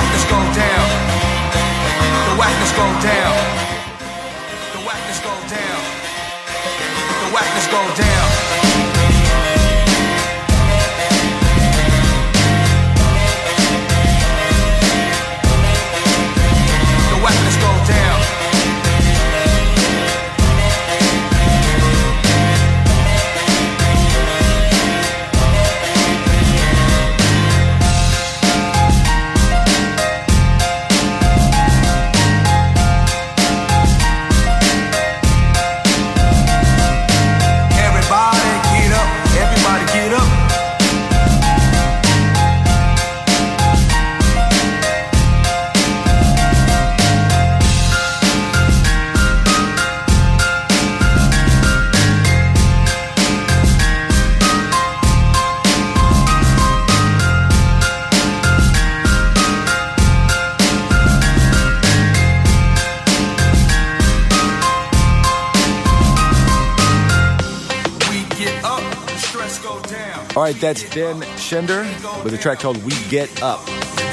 whackness go down. The whackness go down. The whackness go down. The whackness go down. All right, that's Den Shender with a track called We Get Up.